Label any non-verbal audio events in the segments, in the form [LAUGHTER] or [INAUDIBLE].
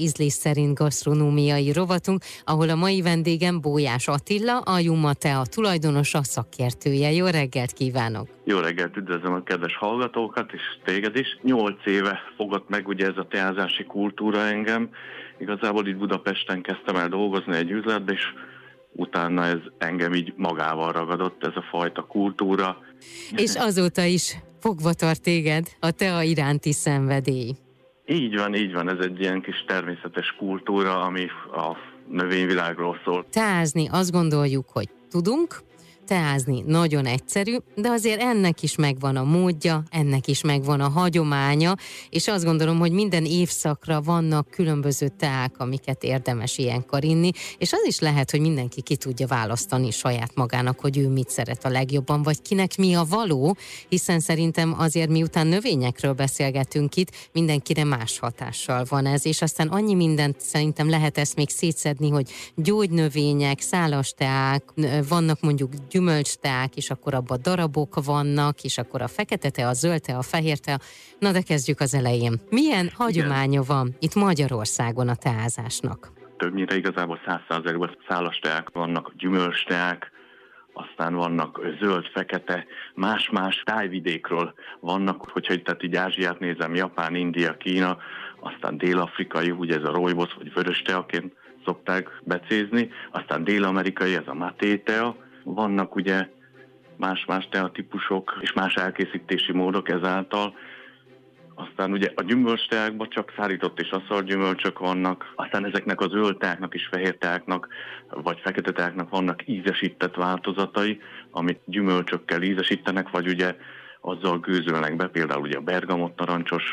ízlés szerint gasztronómiai rovatunk, ahol a mai vendégem Bójás Attila, a Juma Tea tulajdonosa, szakértője. Jó reggelt kívánok! Jó reggelt, üdvözlöm a kedves hallgatókat, és téged is. Nyolc éve fogott meg ugye ez a teázási kultúra engem. Igazából itt Budapesten kezdtem el dolgozni egy üzletbe, és utána ez engem így magával ragadott, ez a fajta kultúra. És azóta is fogva tart téged a tea iránti szenvedély. Így van, így van, ez egy ilyen kis természetes kultúra, ami a növényvilágról szól. Teázni azt gondoljuk, hogy tudunk, teázni. Nagyon egyszerű, de azért ennek is megvan a módja, ennek is megvan a hagyománya, és azt gondolom, hogy minden évszakra vannak különböző teák, amiket érdemes ilyenkor inni, és az is lehet, hogy mindenki ki tudja választani saját magának, hogy ő mit szeret a legjobban, vagy kinek mi a való, hiszen szerintem azért miután növényekről beszélgetünk itt, mindenkire más hatással van ez, és aztán annyi mindent szerintem lehet ezt még szétszedni, hogy gyógynövények, szálasteák, vannak mondjuk gyümölcsteák, és akkor abban darabok vannak, és akkor a fekete tea, a zöld tea, a fehér tea. Na de kezdjük az elején. Milyen hagyománya van itt Magyarországon a teázásnak? Többnyire igazából százszázalékban szálas teák vannak, gyümölcsteák, aztán vannak zöld, fekete, más-más tájvidékről vannak, hogyha itt tehát így Ázsiát nézem, Japán, India, Kína, aztán dél-afrikai, ugye ez a rojbosz vagy vörös teaként szokták becézni, aztán dél-amerikai, ez a matétea, vannak ugye más-más teatípusok és más elkészítési módok ezáltal. Aztán ugye a gyümölcsteákban csak szárított és asszal gyümölcsök vannak, aztán ezeknek az zöld teáknak és fehér teáknak, vagy fekete teáknak vannak ízesített változatai, amit gyümölcsökkel ízesítenek, vagy ugye azzal gőzölnek be, például ugye a bergamot narancsos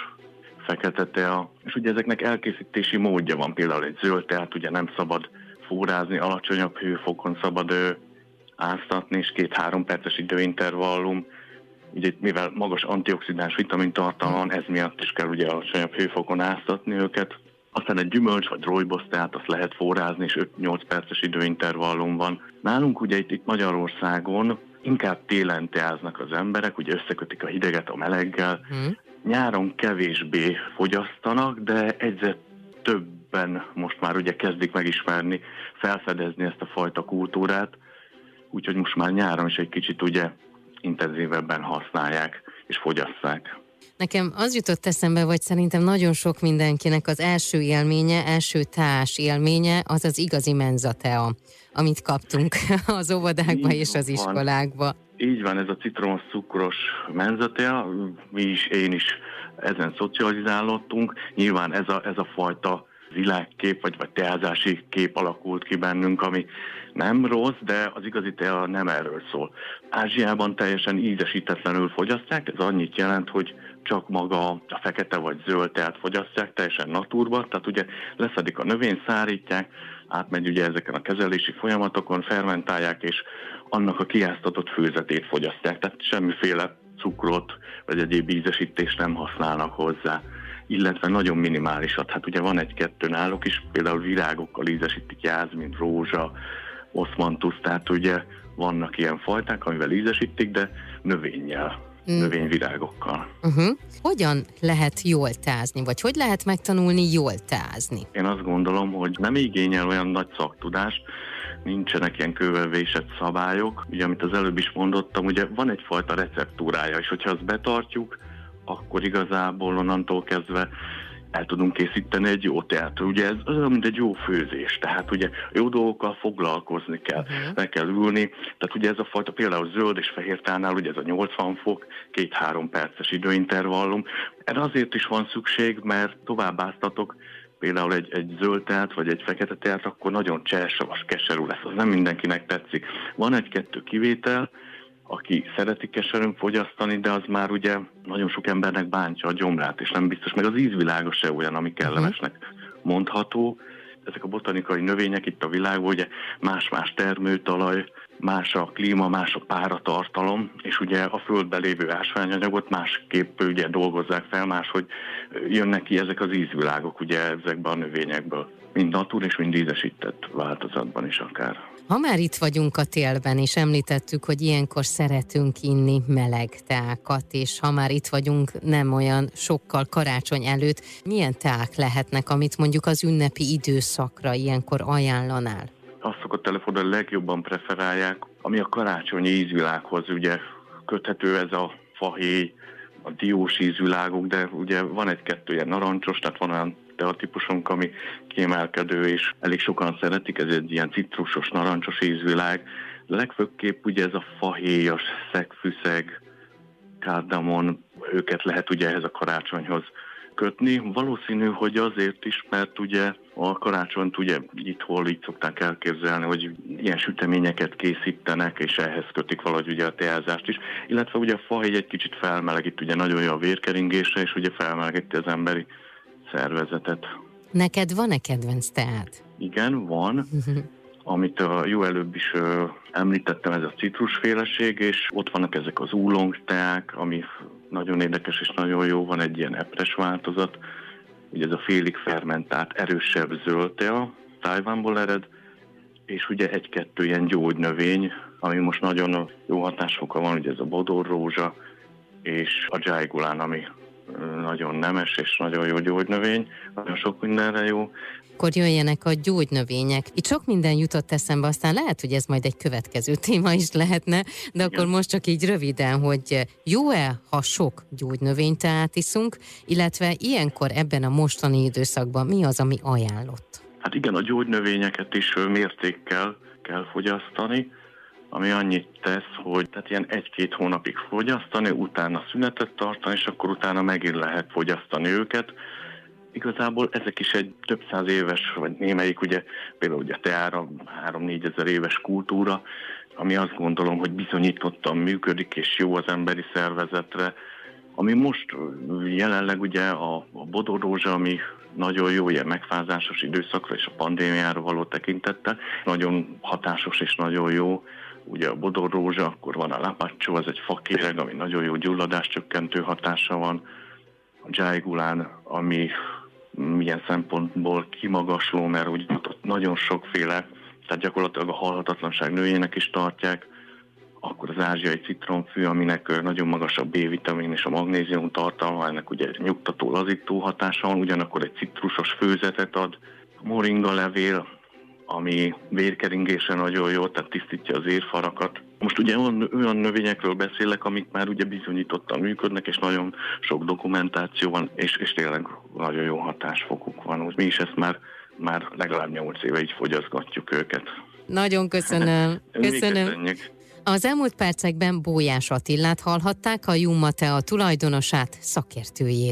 fekete tea, és ugye ezeknek elkészítési módja van, például egy zöld teát ugye nem szabad fúrázni, alacsonyabb hőfokon szabad áztatni, és két-három perces időintervallum. Ugye mivel magas antioxidáns vitamintartalma van, ez miatt is kell ugye alacsonyabb hőfokon áztatni őket. Aztán egy gyümölcs vagy rojbosz, tehát azt lehet forrázni, és 5-8 perces időintervallum van. Nálunk ugye itt, itt Magyarországon inkább télen teáznak az emberek, ugye összekötik a hideget a meleggel. Hmm. Nyáron kevésbé fogyasztanak, de egyre többen most már ugye kezdik megismerni, felfedezni ezt a fajta kultúrát, úgyhogy most már nyáron is egy kicsit ugye intenzívebben használják és fogyasszák. Nekem az jutott eszembe, hogy szerintem nagyon sok mindenkinek az első élménye, első társ élménye az az igazi menzatea, amit kaptunk [LAUGHS] az óvodákba Így és az iskolákba. Így van, ez a citromos cukros menzatea, mi is, én is ezen szocializálódtunk. Nyilván ez a, ez a fajta világkép, vagy, vagy teázási kép alakult ki bennünk, ami nem rossz, de az igazi tea nem erről szól. Ázsiában teljesen ízesítetlenül fogyasztják, ez annyit jelent, hogy csak maga a fekete vagy zöld teát fogyasztják, teljesen naturba, tehát ugye leszedik a növény, szárítják, átmegy ugye ezeken a kezelési folyamatokon, fermentálják, és annak a kiáztatott főzetét fogyasztják, tehát semmiféle cukrot vagy egyéb ízesítést nem használnak hozzá illetve nagyon minimálisat. Hát ugye van egy-kettő náluk is, például virágokkal ízesítik jázmin, rózsa, oszmantusz, tehát ugye vannak ilyen fajták, amivel ízesítik, de növényjel, mm. növényvirágokkal. Uh-huh. Hogyan lehet jól tázni, vagy hogy lehet megtanulni jól tázni? Én azt gondolom, hogy nem igényel olyan nagy szaktudást, nincsenek ilyen kővel vésett szabályok. Ugye, amit az előbb is mondottam, ugye van egyfajta receptúrája, és hogyha azt betartjuk, akkor igazából onnantól kezdve el tudunk készíteni egy jó teát. Ugye ez olyan, mint egy jó főzés, tehát ugye jó dolgokkal foglalkozni kell, uh-huh. meg kell ülni, tehát ugye ez a fajta például zöld és fehér tánál, ugye ez a 80 fok, két-három perces időintervallum. Erre azért is van szükség, mert továbbáztatok például egy, egy zöld teát, vagy egy fekete teát, akkor nagyon csersavas, keserű lesz, az nem mindenkinek tetszik. Van egy-kettő kivétel, aki szereti keserűn fogyasztani, de az már ugye nagyon sok embernek bántja a gyomrát, és nem biztos, meg az ízvilága se olyan, ami kellemesnek mondható. Ezek a botanikai növények itt a világban, ugye más-más termőtalaj, más a klíma, más a páratartalom, és ugye a földben lévő ásványanyagot másképp ugye dolgozzák fel, máshogy jönnek ki ezek az ízvilágok ugye ezekben a növényekből. Mind natúr és mind ízesített változatban is akár. Ha már itt vagyunk a télben, és említettük, hogy ilyenkor szeretünk inni meleg teákat, és ha már itt vagyunk nem olyan sokkal karácsony előtt, milyen teák lehetnek, amit mondjuk az ünnepi időszakra ilyenkor ajánlanál? Azt szokott előfordulni, legjobban preferálják, ami a karácsonyi ízvilághoz ugye köthető ez a fahéj, a diós ízvilágok, de ugye van egy-kettő ilyen narancsos, tehát van olyan teatípusunk, ami kiemelkedő, és elég sokan szeretik, ez egy ilyen citrusos, narancsos ízvilág. De legfőképp ugye ez a fahéjas, szegfűszeg, kárdamon, őket lehet ugye ehhez a karácsonyhoz kötni. Valószínű, hogy azért is, mert ugye a karácsonyt ugye hol így szokták elképzelni, hogy ilyen süteményeket készítenek, és ehhez kötik valahogy ugye a teázást is. Illetve ugye a fahéj egy kicsit felmelegít, ugye nagyon jó a vérkeringésre, és ugye felmelegíti az emberi szervezetet. Neked van-e kedvenc teát? Igen, van. Amit a jó előbb is említettem, ez a citrusféleség, és ott vannak ezek az úlong teák, ami nagyon érdekes és nagyon jó, van egy ilyen epres változat, ugye ez a félig fermentált, erősebb zöld tea, Tájvánból ered, és ugye egy-kettő ilyen gyógynövény, ami most nagyon jó hatásfoka van, ugye ez a bodorrózsa, és a jaigulán, ami nagyon nemes és nagyon jó gyógynövény, nagyon sok mindenre jó. Akkor jöjjenek a gyógynövények. Itt sok minden jutott eszembe, aztán lehet, hogy ez majd egy következő téma is lehetne, de akkor Igen. most csak így röviden, hogy jó-e, ha sok gyógynövényt átiszunk, illetve ilyenkor ebben a mostani időszakban mi az, ami ajánlott? Hát igen, a gyógynövényeket is mértékkel kell fogyasztani, ami annyit tesz, hogy tehát ilyen egy-két hónapig fogyasztani, utána szünetet tartani, és akkor utána megint lehet fogyasztani őket. Igazából ezek is egy több száz éves, vagy némelyik ugye, például ugye teára 3-4 ezer éves kultúra, ami azt gondolom, hogy bizonyítottan működik, és jó az emberi szervezetre. Ami most jelenleg ugye a, a bodorózsa, ami nagyon jó ilyen megfázásos időszakra és a pandémiára való tekintette, nagyon hatásos és nagyon jó ugye a bodorrózsa, akkor van a lapaccio, az egy fakéreg, ami nagyon jó gyulladáscsökkentő hatása van, a jaigulán, ami milyen szempontból kimagasló, mert úgy nagyon sokféle, tehát gyakorlatilag a halhatatlanság nőjének is tartják, akkor az ázsiai citromfű, aminek nagyon magas a B-vitamin és a magnézium tartalma, ennek ugye nyugtató, lazító hatása van, ugyanakkor egy citrusos főzetet ad, moringa levél, ami vérkeringése nagyon jó, tehát tisztítja az érfarakat. Most ugye olyan, olyan növényekről beszélek, amik már ugye bizonyítottan működnek, és nagyon sok dokumentáció van, és, és tényleg nagyon jó hatásfokuk van. Mi is ezt már, már legalább 8 éve így fogyaszgatjuk őket. Nagyon köszönöm. [LAUGHS] Köszönöm. Az elmúlt percekben Bójás Attillát hallhatták, a Jumma Tea tulajdonosát, szakértőjét.